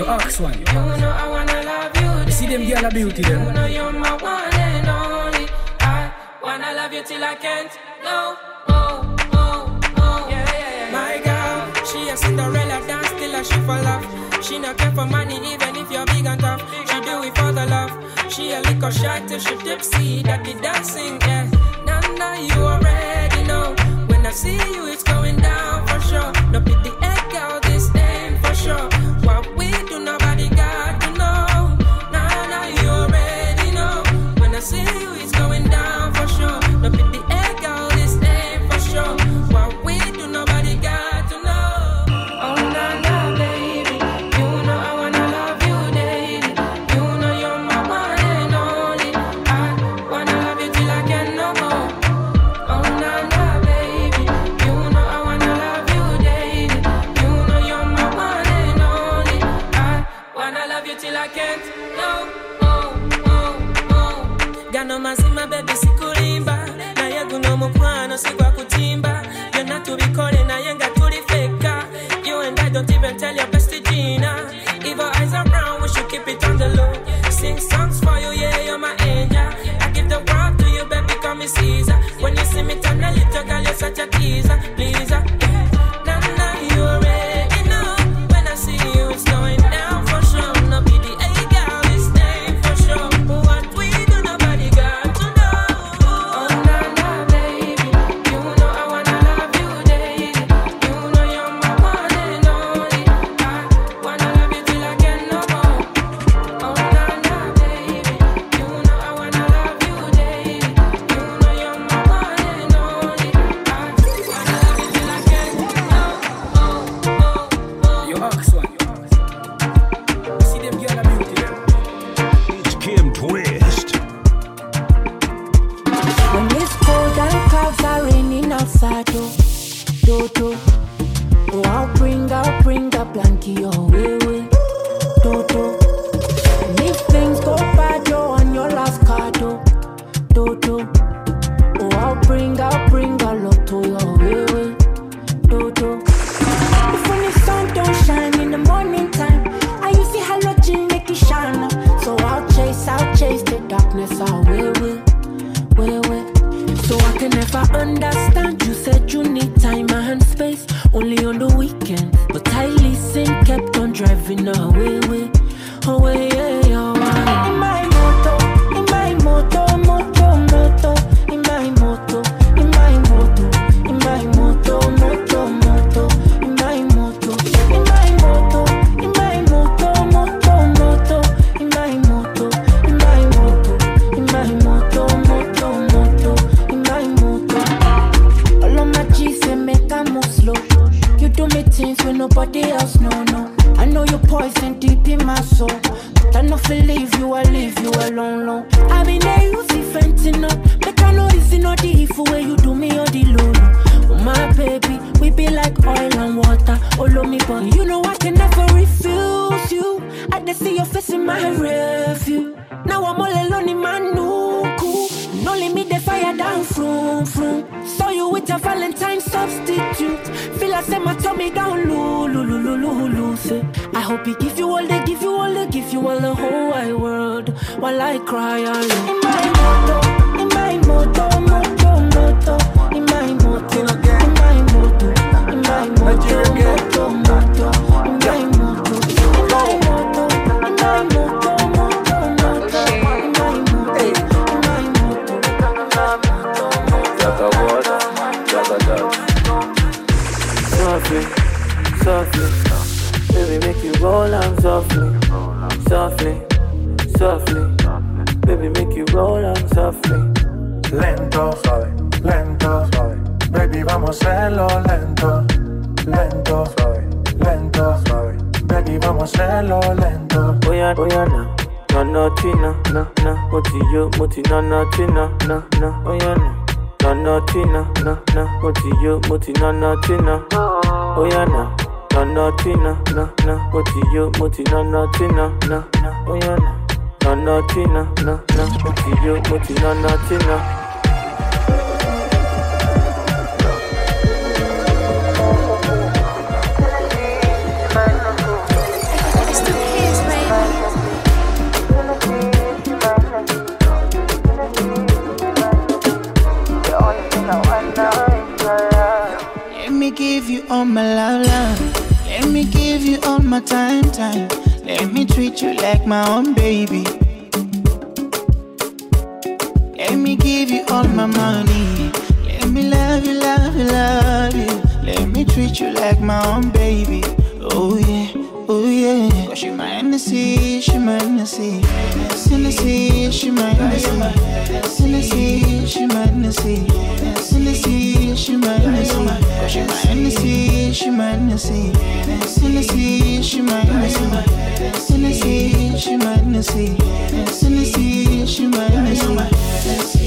you ask one. You know I wanna love you. you see them girl a beauty them. You know you're my one and only. I wanna love you till I can't no more, more, more. Yeah, yeah, yeah. My girl, she a Cinderella dance till she fall off. She not care for money even if you're big and tough. She do it for the love. She a little shy till she tipsy. That be dancing, yeah. Nana, you already know. When I see you, it's going down for sure. No pity, egg out this name for sure. down low, low, low, low, low, low. I hope he give you all, they give you all, they give you all the whole wide world. While I cry, I nothing, no, no, no, oh yeah, no. No nothing, no, no, no, mo ti yo, mo ti no nothing, no, oh yeah, no. No nothing, no, no, no, mo ti yo, mo ti no nothing, no, no, oh yeah, no. No nothing, no, no, no, mo ti yo, mo ti no nothing, no. Time, time. Let me treat you like my own baby. Let me give you all my money. Let me love you, love you, love you. Let me treat you like my own baby. Hennessy, she my Hennessy. Hennessy, she my Hennessy. Hennessy, she my Hennessy. Hennessy, she my Hennessy. over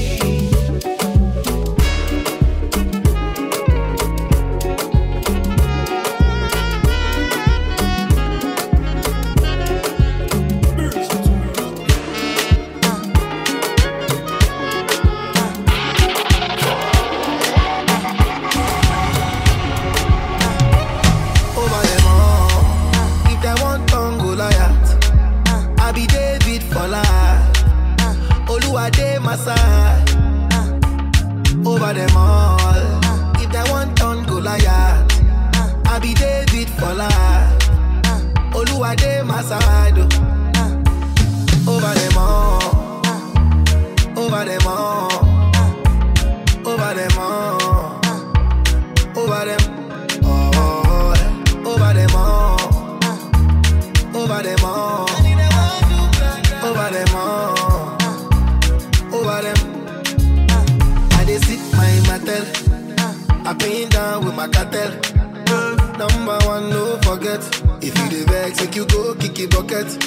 bucket.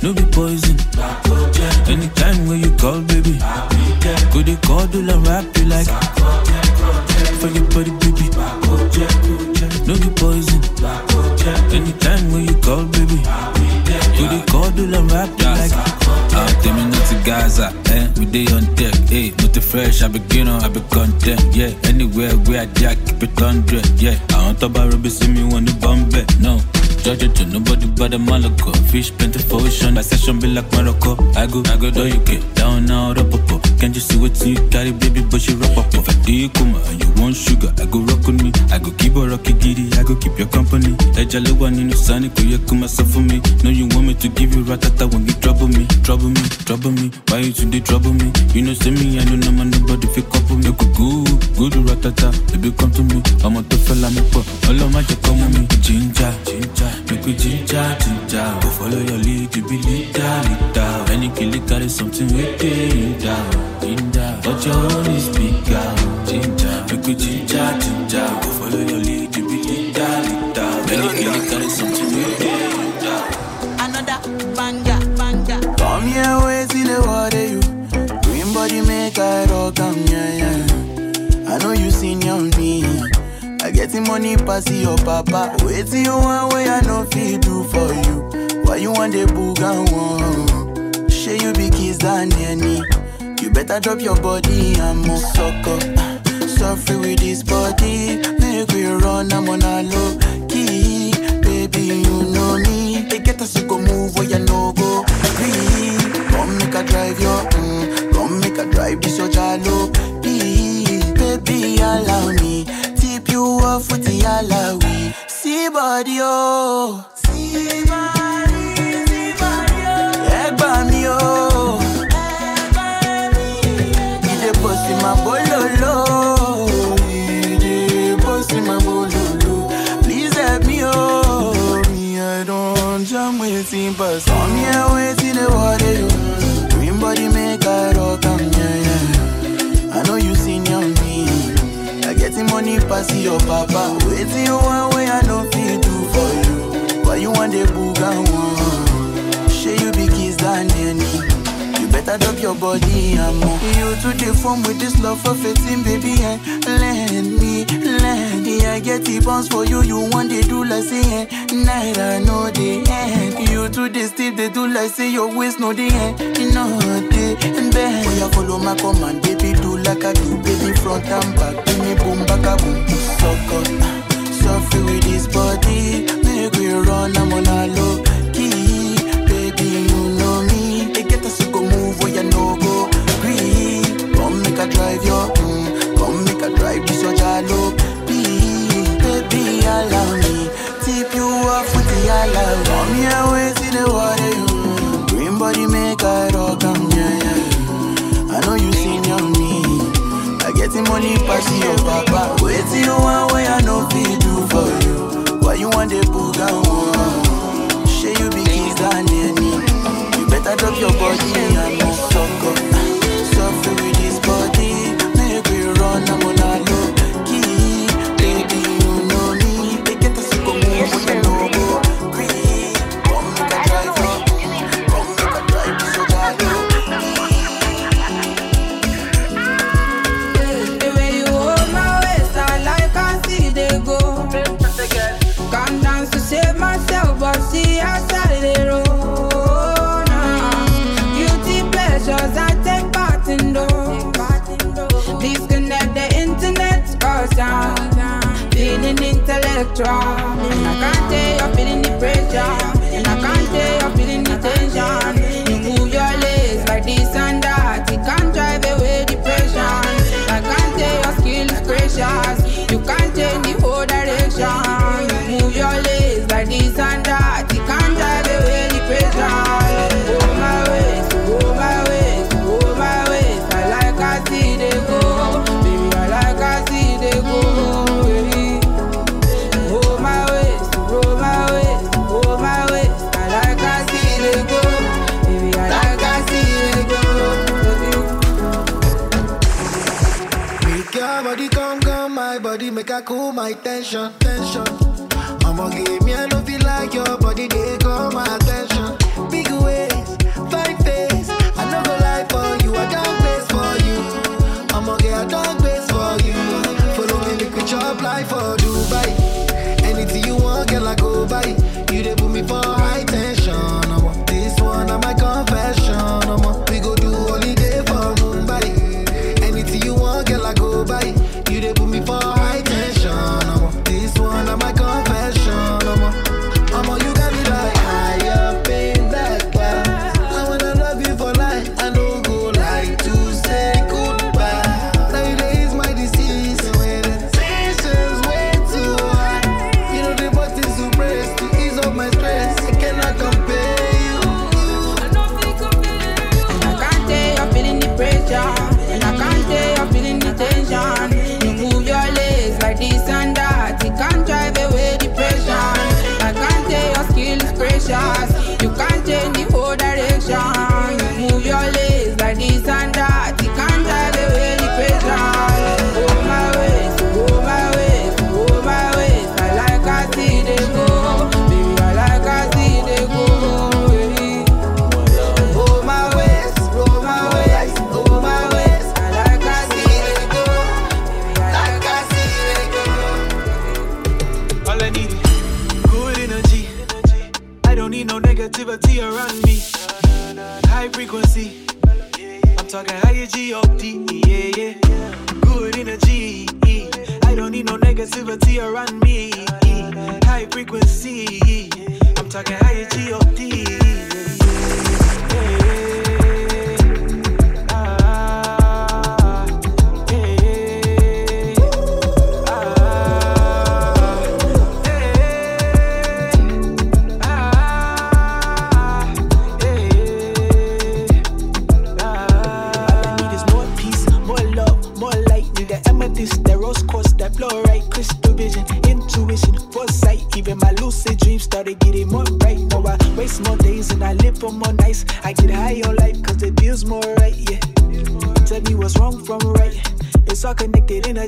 No be poison. Anytime when you call, baby. Go they call, do la rap you like. For your body, baby. No be poison. Anytime when you call, baby. Go they call, do la rap you like. Tell me not to Gaza, eh? We day on deck, eh? Not the fresh, I begin on, I be content, yeah. Anywhere where I jack, keep it hundred, yeah. I want to borrow, be see me when the bomb no. Judge it to nobody but the Malaco. Fish plenty for ocean, my session be like Morocco. I go, I go, do you get down. Can't you see what you carry, baby, but you rock up, up. If I do you come and you want sugar, I go rock with me. I go keep a rocky giddy, I go keep your company. That jolly one in the sun, go you come myself for me. No, you want me to give you ratata when you trouble me, trouble me, trouble me. Why you today trouble me? You know, see me, I know no man, nobody fit couple me. Go good, good ratata, baby, come to me. I'm a tough fella, me put all of my just come with me. Ginger, ginger, make we ginger, ginger. Go follow your lead, you be leader, leader. Any kill it, carry something with it, down, ginger. But your own is bigger, ginger. Make we ginger, ginger. Go follow your lead, you be leader, leader. Any kill it, carry something with. Another banger, banger. Come here, till the water you. Green body make I rock am, yeah, yeah. I know you seen your me. I get the money pass your papa. Wait till you want way I know fit do for you. Why you want the boogan one? shey you be kiss than any. You better drop your body and move sucker. Suffer with this body, make we run, I'm on a low key. Baby, you know me. They get us, you go move oh, where you no go. Please, come make a drive your, mm, come make a drive this your jalo. Please, baby, allow me. Tip you off with the alawi. See body, oh. pass your papa. Wait till you one way I know feel too for you. Why you want the booga one? Sure you be kiss than any. You better drop your body and move. You to the form with this love for fitting, baby, eh? and lend me, lend me. I get the bounce for you. You want the do like say eh? and night I know the end. You to the steep, they do like say your waist no the end. You know the end. Boy, I follow my command, baby like I do, baby front and back, give me boom back a boom. Fuck up, suffer with this body, make we run, I'm on a low key, baby you know me. They get us to go move where you know go free. Come make I drive your, mm, come make I drive this your jalo. Baby allow me, tip you off with the allow. Come here, wait till the water, green body make. the money pass your papa. Wait till you want where I no fit do for you. Why you want the booga one? Share you be kids and me. You better drop your body and move sucker. electron. I can't tell you're feeling the pressure. my tension, tension. I'ma give me a love like your body, they go. G-O-D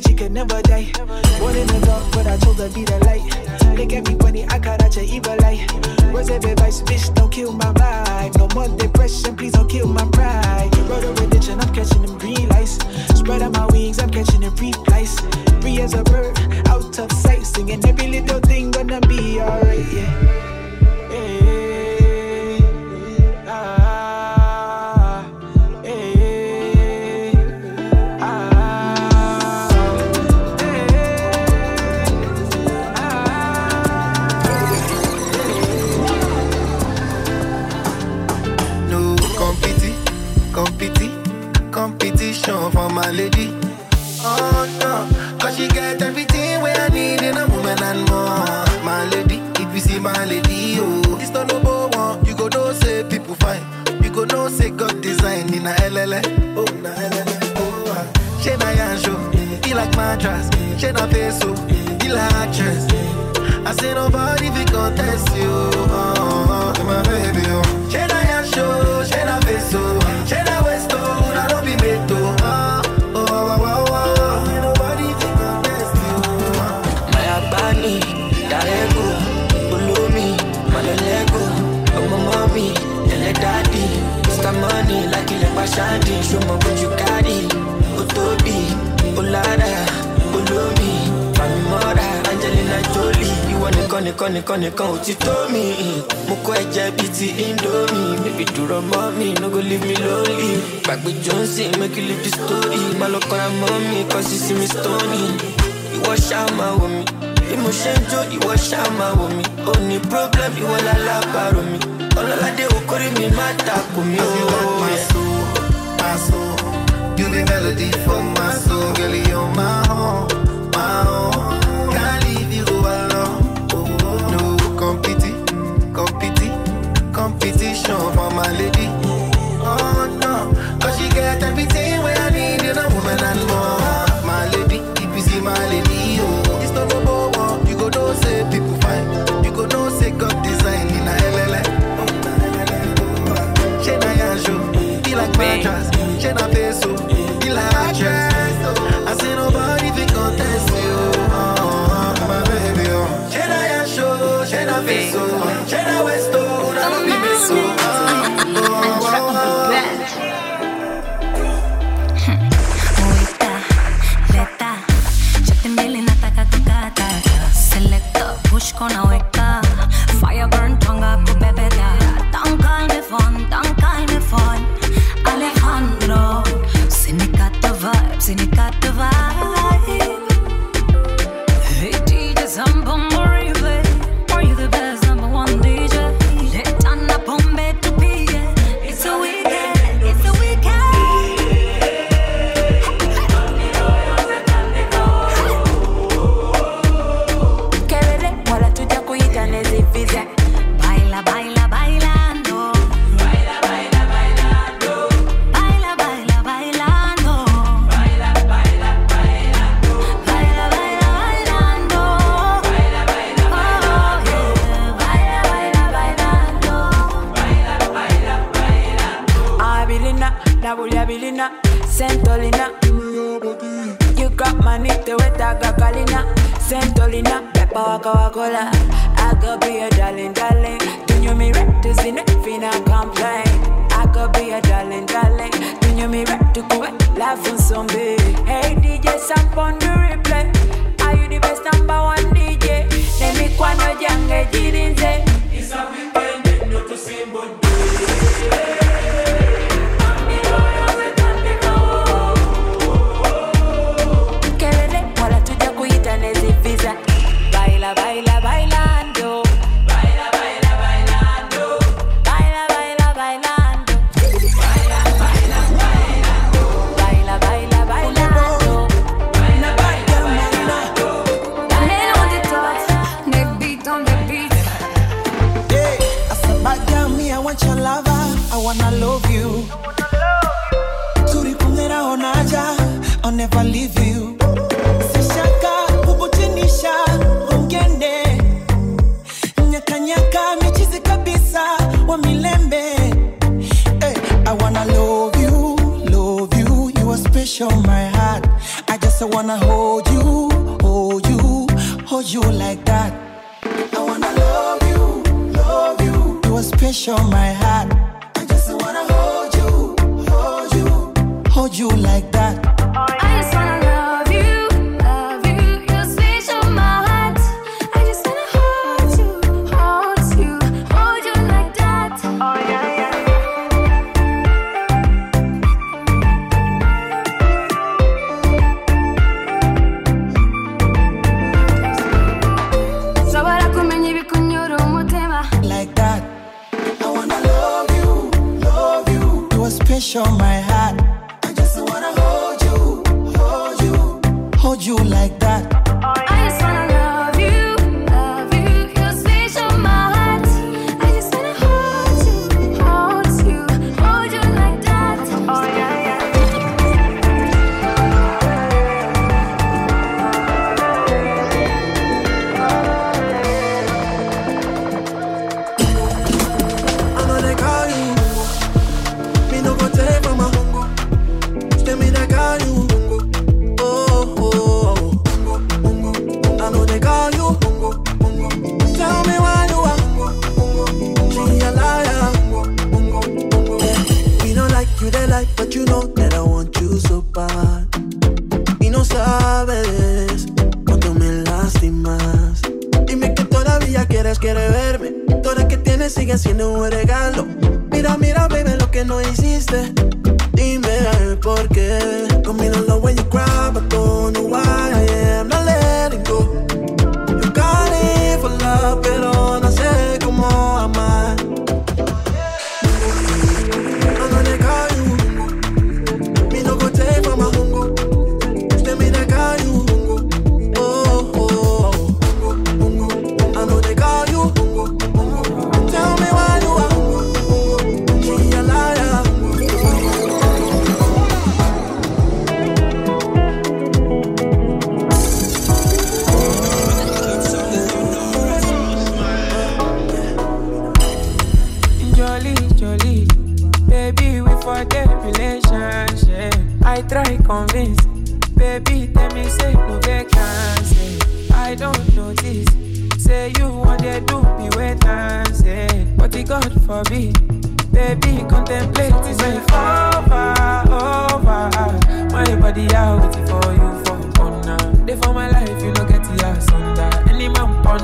she can never die. chest. I say nobody be contest you. Oh, oh, oh, my baby, oh. nìkan nìkan ò ti tó mi. Mo kó ẹ̀jẹ̀ bíi ti indomie. Baby dúró mọ́ mi no go leave me lonely. Gbàgbé johnson make you leave the story. Má lọ kọ́ra mọ́ mi kọ́ sí sí mi stony ìwọ ṣáà wò mí. Bí mo ṣe ń jó ìwọ ṣáà wò mí. Ó ní problem ìwọ lálábàárò mi. Ọlọ́ládé okòrí mi má takò mí ó wọ́n yẹ. You be melody for my soul, girl, you're my my lady. Oh no, cause she get everything.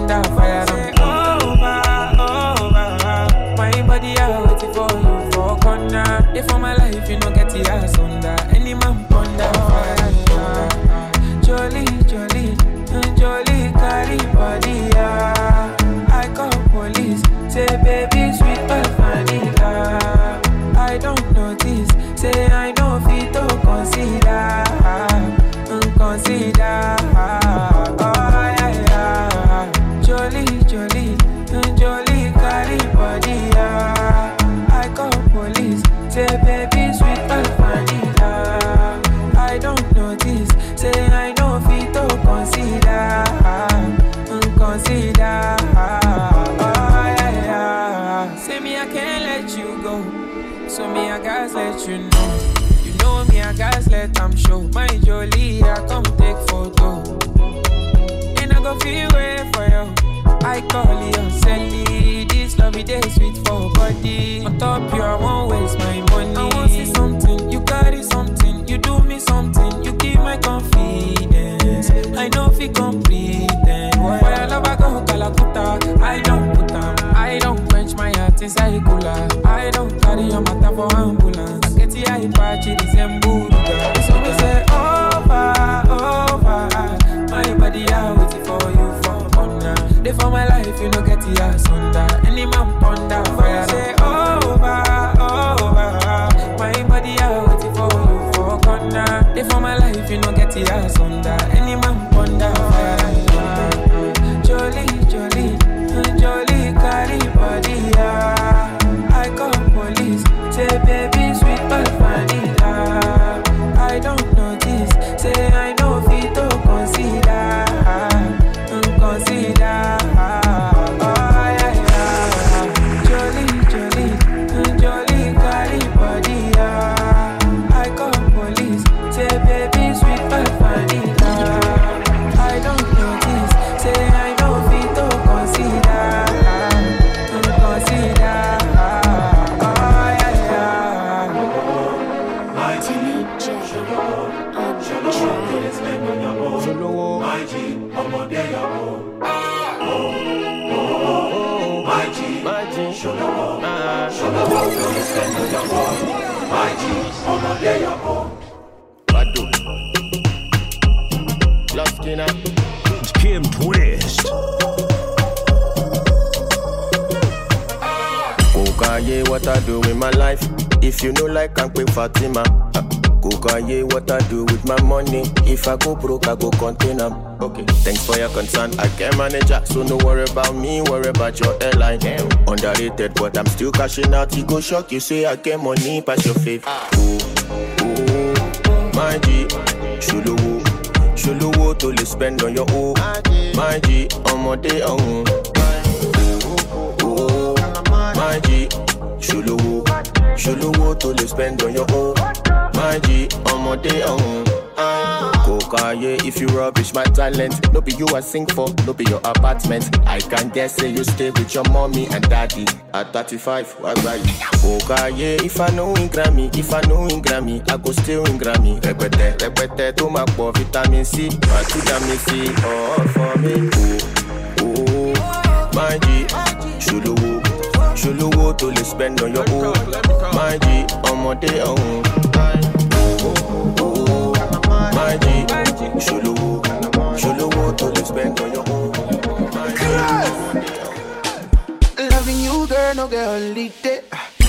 set fire and over, over. My body, out, waiting for you for corner. If for my life, you know get the answer. my life, you know, get your ass under. Any man ponder fire. If you know like I'm quick Fatima. Uh, Kokaye, what I do with my money. If I go broke, I go contain 'em. Okay, thanks for your concern. I can manage so no worry about me, worry about your airline. Damn. Underrated, but I'm still cashing out. You go shock, you say I get money past your faith. Ooh, ooh, my G, ṣolówó tó lè spend on your own. My G, ọmọdé ọ̀hún. My G, ṣolówó, ṣolówó tó lè spend on your own. My G, ọmọdé ọ̀hún. Kokaye, if you rubbish my talent, no be you I sing for, no be your apartment. I can guess say you stay with your mommy and daddy at 35. Why why? Kokaye, if I know in Grammy, if I know in Grammy, I go still in Grammy. Rẹpẹtẹ, rẹpẹtẹ tó máa pọ̀ vitamin C, vitamin C, all for me. Oh, oh, my G, ṣolówó, ṣolówó tó lè spend on your own. My G, ọmọdé ọ̀hún. My G, ṣolówó, ṣolówó tó lè spend on your own. Loving you, girl, no get holiday.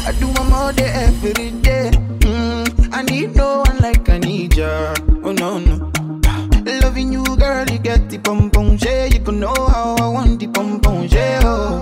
I do my more day every day. Mm, I need no one like I need ya. Oh no no. Loving you, girl, you get the pom pom shade. You can know how I want the pom pom shade. Oh,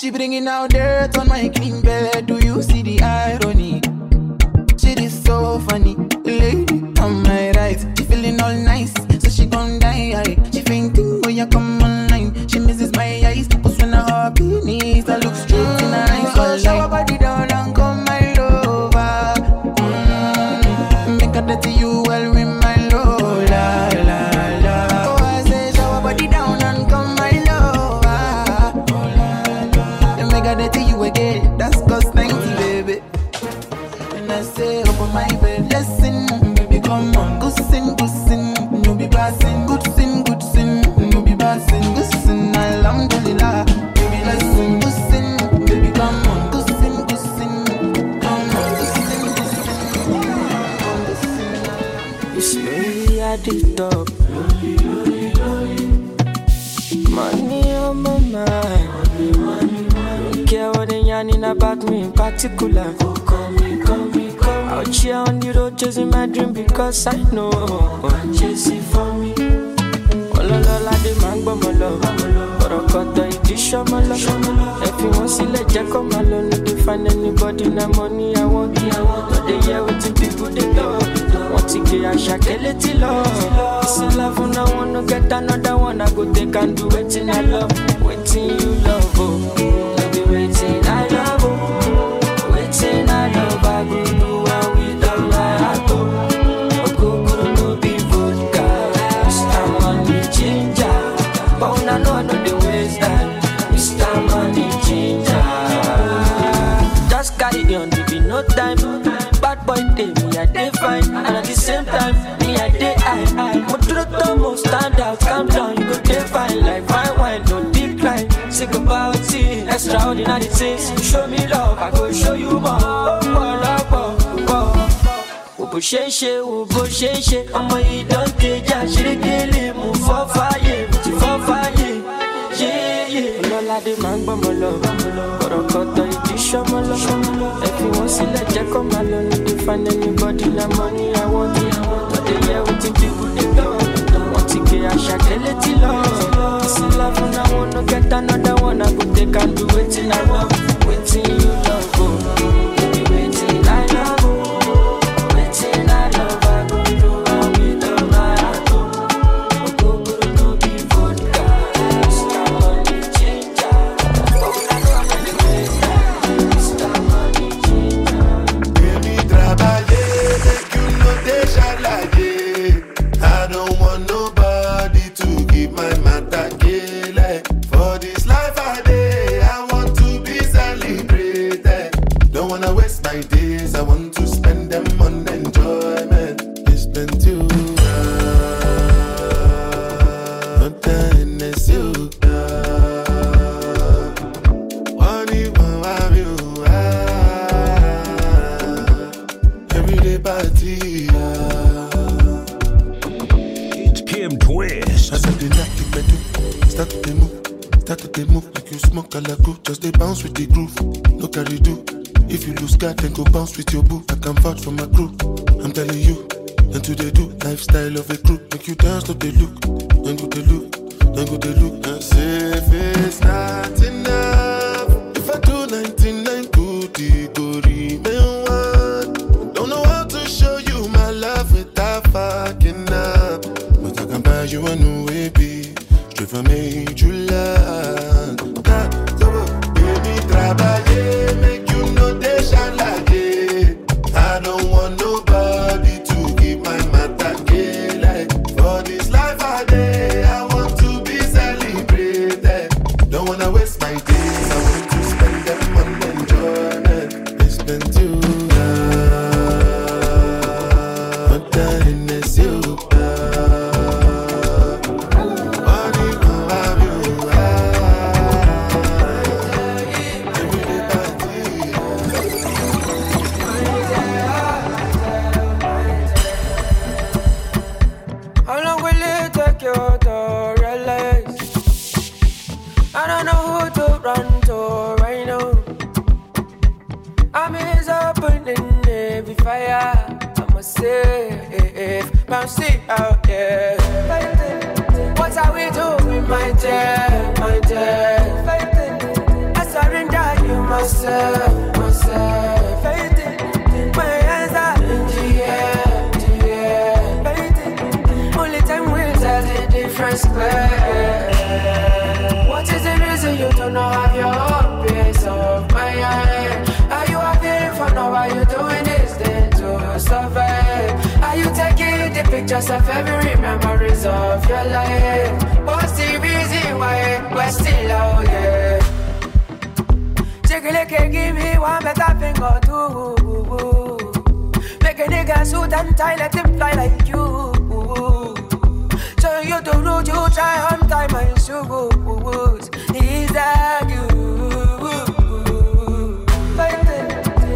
She bringing out dirt on my clean bed. Do you see the irony? She is so funny. Lady on my right, she feeling all nice, so she gon' die. She fainting oh, when you come online. She misses my eyes, cause when I hop beneath, I look straight in her eyes. Particular. Call me, call me, call me. Out here on the road chasing my dream because I know. Chase it for me. Ọlọ́lọ́lá dé máa ń gbọ́ mọ́ lọ. Ọ̀rọ̀ kọ̀tọ̀ ìdí ṣọ́mọ lọ. Ẹ fi wọ́n sílẹ̀ jẹ́ kó máa lọ. No dey find anybody na money I want. Oh, no dey hear wetin people dey talk. Wọ́n ti gbé àṣà kélé tí lọ. Ìsìn love na wọn no get another one. I go take and do wetin I love. Wetin you Mo dúró tán, mo stand out, calm down, you go dey fine like fine wine, no decline. Sick about it, extraordinary things. Show me love, I go show you more. Oh, pọ̀lọpọ̀, pọ̀. Wo bó ṣe ń ṣe, wo bó ṣe ń ṣe, ọmọ yìí dán kejì àṣírí mú fọ́ fáyé, mo ti fọ́ fáyé. Ọlọ́ládé máa ń gbọ́mọ lọ, ọ̀rọ̀ kọ̀tọ̀ ìdí ṣọ́mọ lọ. Ẹ fi wọ́n sílẹ̀ jẹ́ kó máa lọ, dey find anybody na money I want. Get another one, I go take and do wetin I love. Can vouch for my crew. I'm telling you, and to they do lifestyle of a crew. Make you dance, to they look, then go they look, then go they look. And say if it's not enough, the of every memories of your life? What's the reason why we're still out here? Chicken give me one better thing or two. Make a nigga suit and tie, let him fly like you. So you do road, you try on time my shoes. Is that you?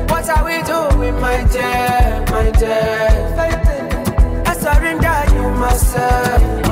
What are we doing, my dear, my dear? Myself.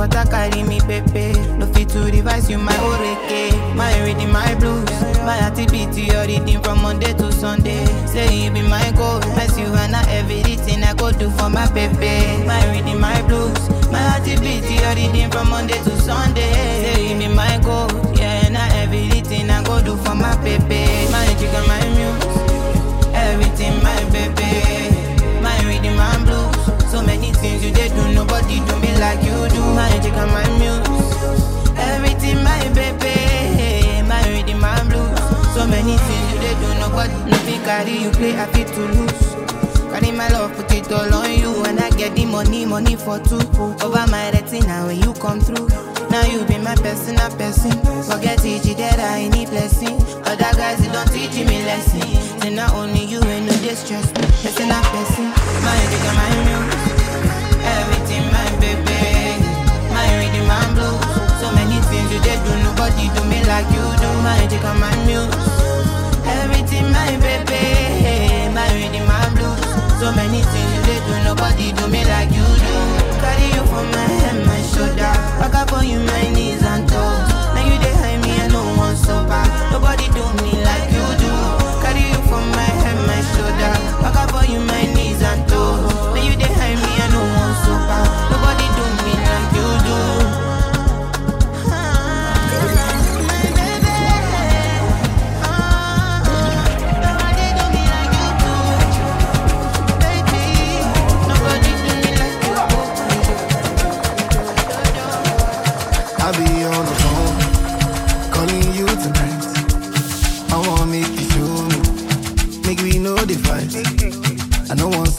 Water carry me, baby. No fit to revise you my oreke, my reading my blues, my activity, your reading from Monday to Sunday. Say you be my goal, bless you and I everything I go do for my baby. My reading my blues, my activity, your reading from Monday to Sunday. Say you be my goal, yeah, and I everything I go do for my baby. My play, I fit to lose. Carry my love, put it all on you, and I get the money, money for two. Over my retina when you come through. Now you be my personal person. Forget it, that I need blessing. Other guys, they don't teach me lesson. Say not only you ain't no distress me. Person. My and my muse. Everything my baby. My reading my blues. So many things you did do, nobody do me like you do. My and my muse. Everything my baby. My reading my blues. So many things you do, nobody do me like you do. Carry you for my head, my shoulder. Back up on you, my knees and toes. Now you dey hide me, I no one sober. Nobody do me like you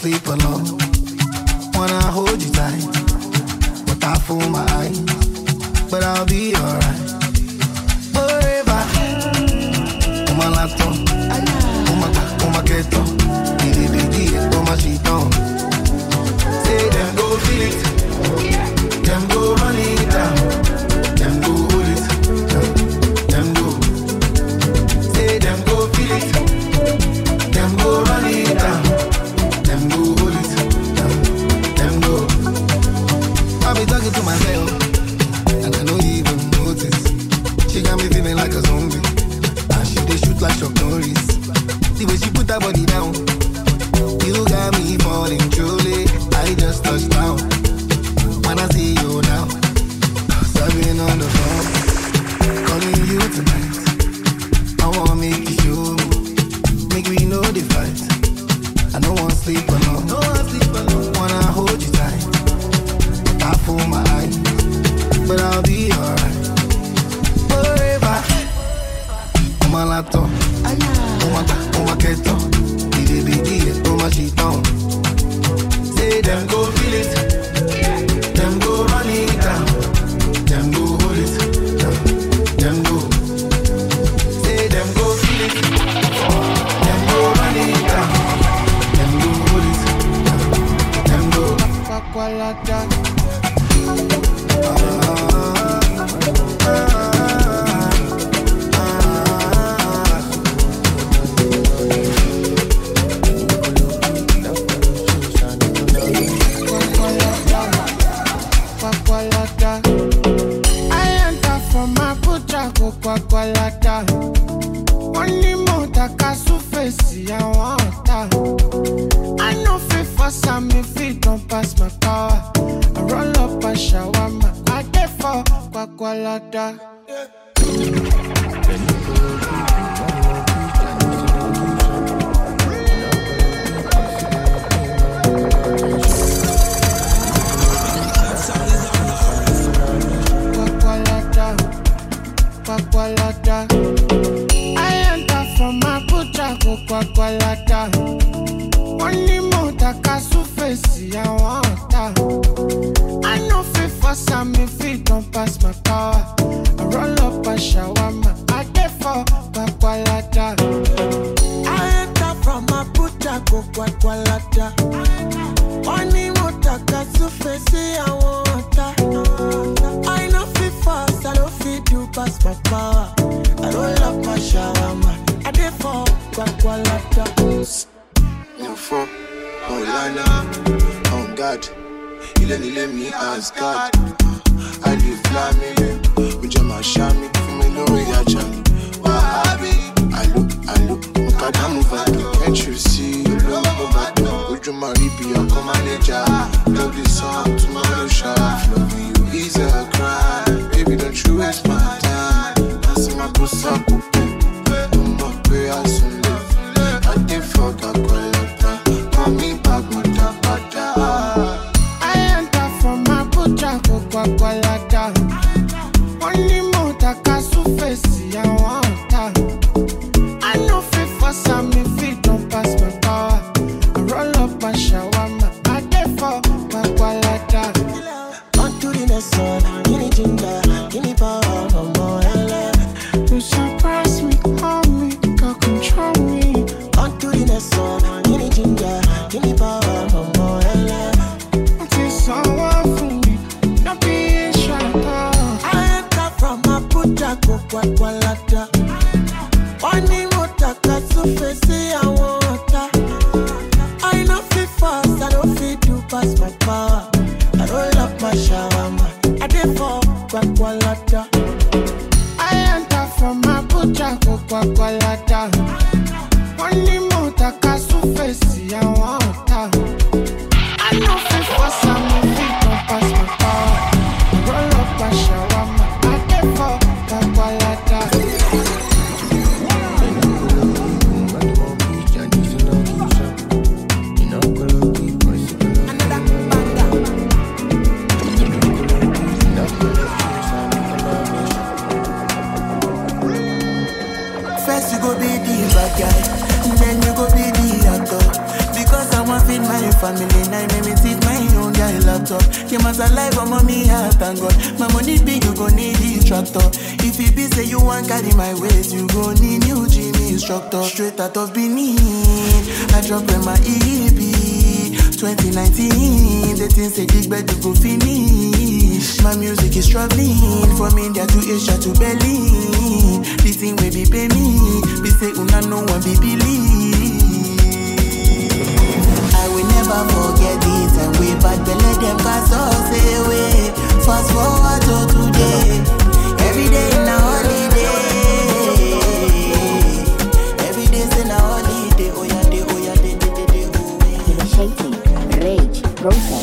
sleep alone. lot. Wanna hold you tight, but I fool my eyes. But I'll be alright. instructor straight out of Benin. I dropped when my EP 2019. the things they dig better go finish. My music is traveling from India to Asia to Berlin. This thing will be pay me. Be say una no one be believe. I will never forget this and we bad let them cause us away. Fast forward to today. Every day in a holiday. pronto.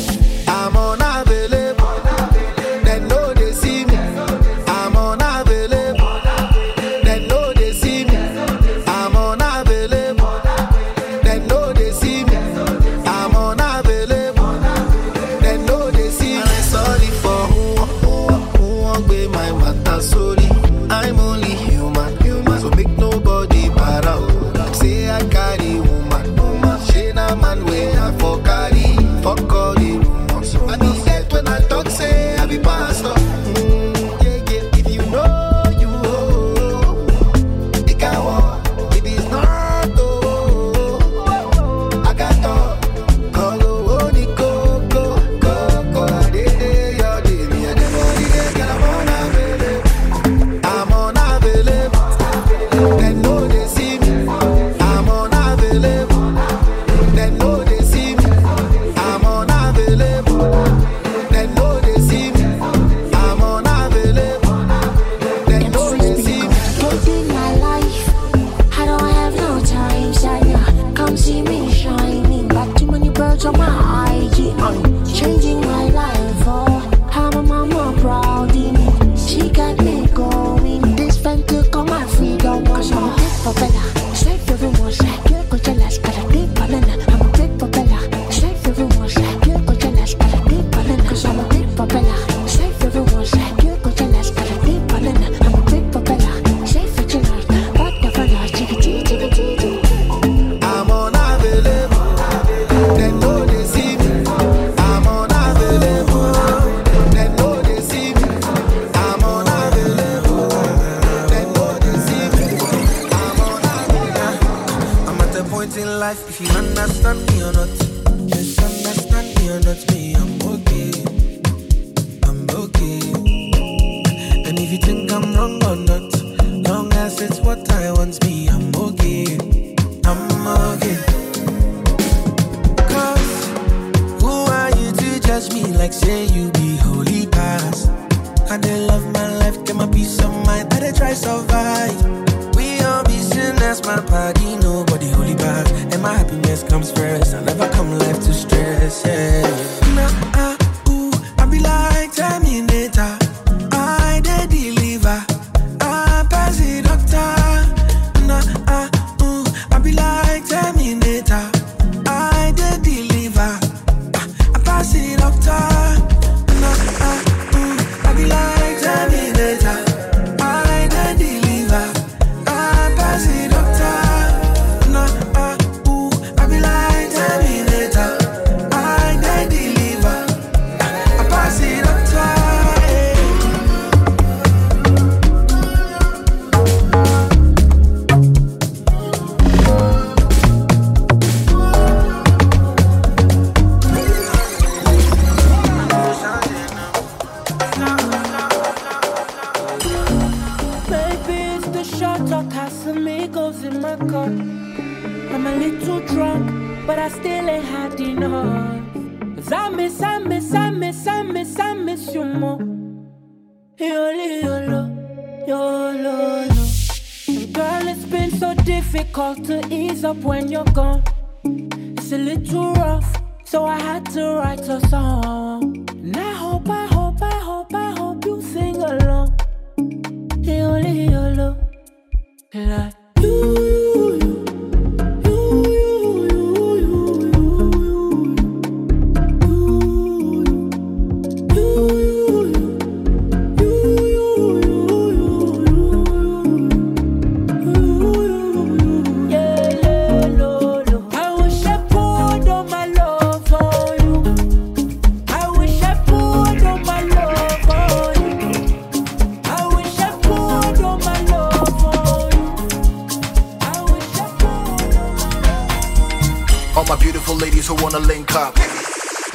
Wanna link up?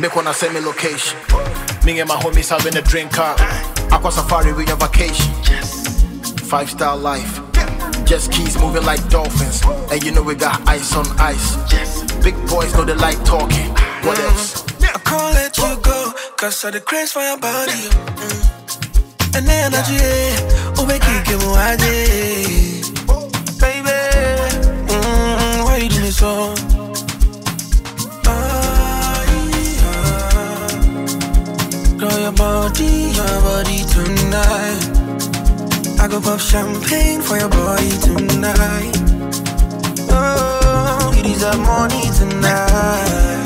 Make wanna send me location. Me and my homies having a drink up. Aqua safari, we on vacation. Five star life. Just keys moving like dolphins. And you know we got ice on ice. Big boys know they like talking. What else? I can't let you go, cause of the craze for your body. Mm. And the energy, oh, we keep it Baby, mm, why you do me so? Girl, your body, your body tonight. I go pop champagne for your body tonight. Oh, you deserve money tonight.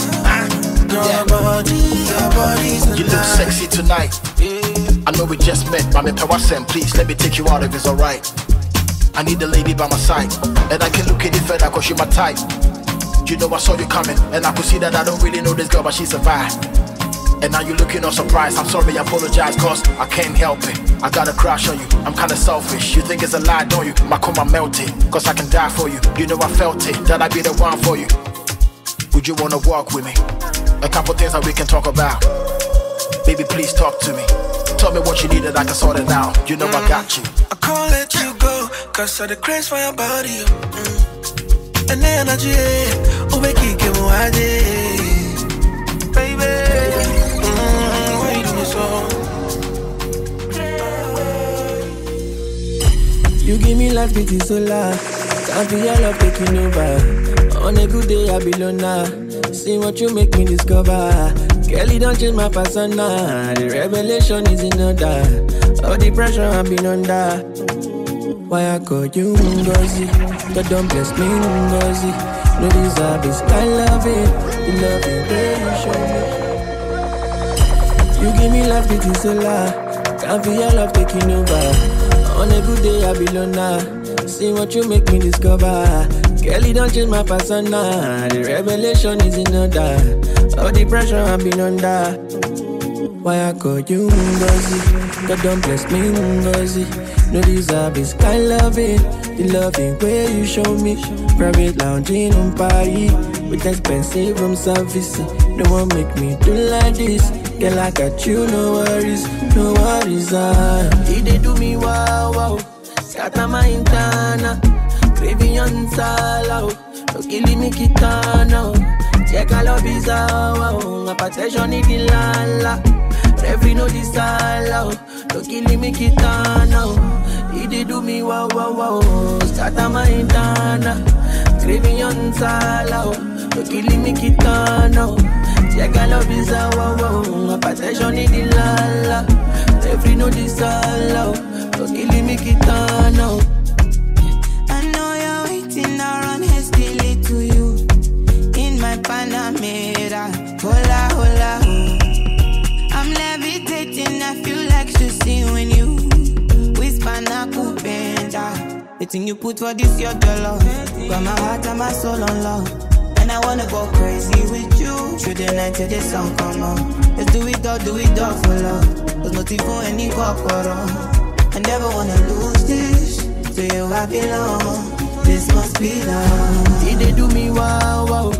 Girl, your body, your body tonight. You look sexy tonight. I know we just met, but I'm a please let me take you out if it's alright. I need a lady by my side, and I can look at it further cause you my type. You know I saw you coming, and I could see that I don't really know this girl, but she's a vibe. And now you're looking all surprised. I'm sorry, I apologize, cause I can't help it. I got a crush on you, I'm kinda selfish. You think it's a lie, don't you? My coma melted, cause I can die for you. You know I felt it, that I'd be the one for you. Would you wanna walk with me? A couple things that we can talk about. Baby, please talk to me. Tell me what you need and I can sort it out. You know I got you. I can't let you go, cause of the craze for your body. Mm. And the energy, oh, You give me life, it is so loud. Can't be your love taking over. On a good day, I be loner. See what you make me discover. Kelly don't change my persona. The revelation is in order. All the pressure I've been under. Why I call you Ngozi? God don't bless me Ngozi. No deserve this. I love it. The love it, show me. You give me life, it is so loud. Can't feel your love taking over. On good day, I be loner. See what you make me discover. Kelly don't change my persona. The revelation is in order. All the pressure I've been under. Why I call you Ngozi? God don't bless me Ngozi. No deserve this kind loving. The loving way you show me. Private lounging on Paris. With expensive room service. No one make me do like this. Girl, I got you, no worries, no worries. Ah, he did do me wow wow. Scatter my intana, craving on sala. No killing me kitana. Check all of his wow. My protection is the lala. Every no disala. No killing me kitana. He did do me wow wow wow. Scatter my intana, craving on sala. No killing me kitana. Check I love is a wow My passion in the lala. Every no this all Don't kill me kitana I know you're waiting around hastily to you. In my Panamera. Hola hola. I'm levitating I feel like see when you Whisper na kupenda The thing you put for this your dollar Got my heart and my soul on love and I wanna go crazy with you. Through the night till the sun come on. Let's do it all, do it all for love. There's nothing for any corporal. I never wanna lose this. To you I belong. This must be love. Did they do me wow wow?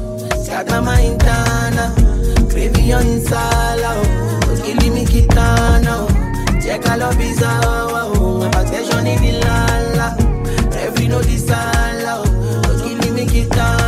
My intana. Craving on insala. Killing me kitana. Check all of his wow. My passion in the lala. Every no disala. Killing me kitana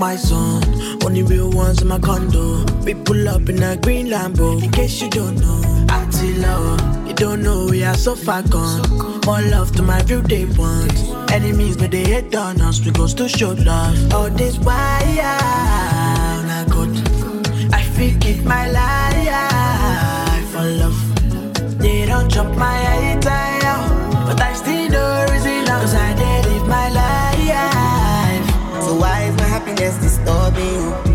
my son. Only real ones in my condo. We pull up in a green Lambo. In case you don't know, Attila, you don't know we are so far gone. More love to my real day ones. Enemies, but they hate on us. We go to show love. All this why I good. I feel it my life for love. They don't chop my eye just disturbing you.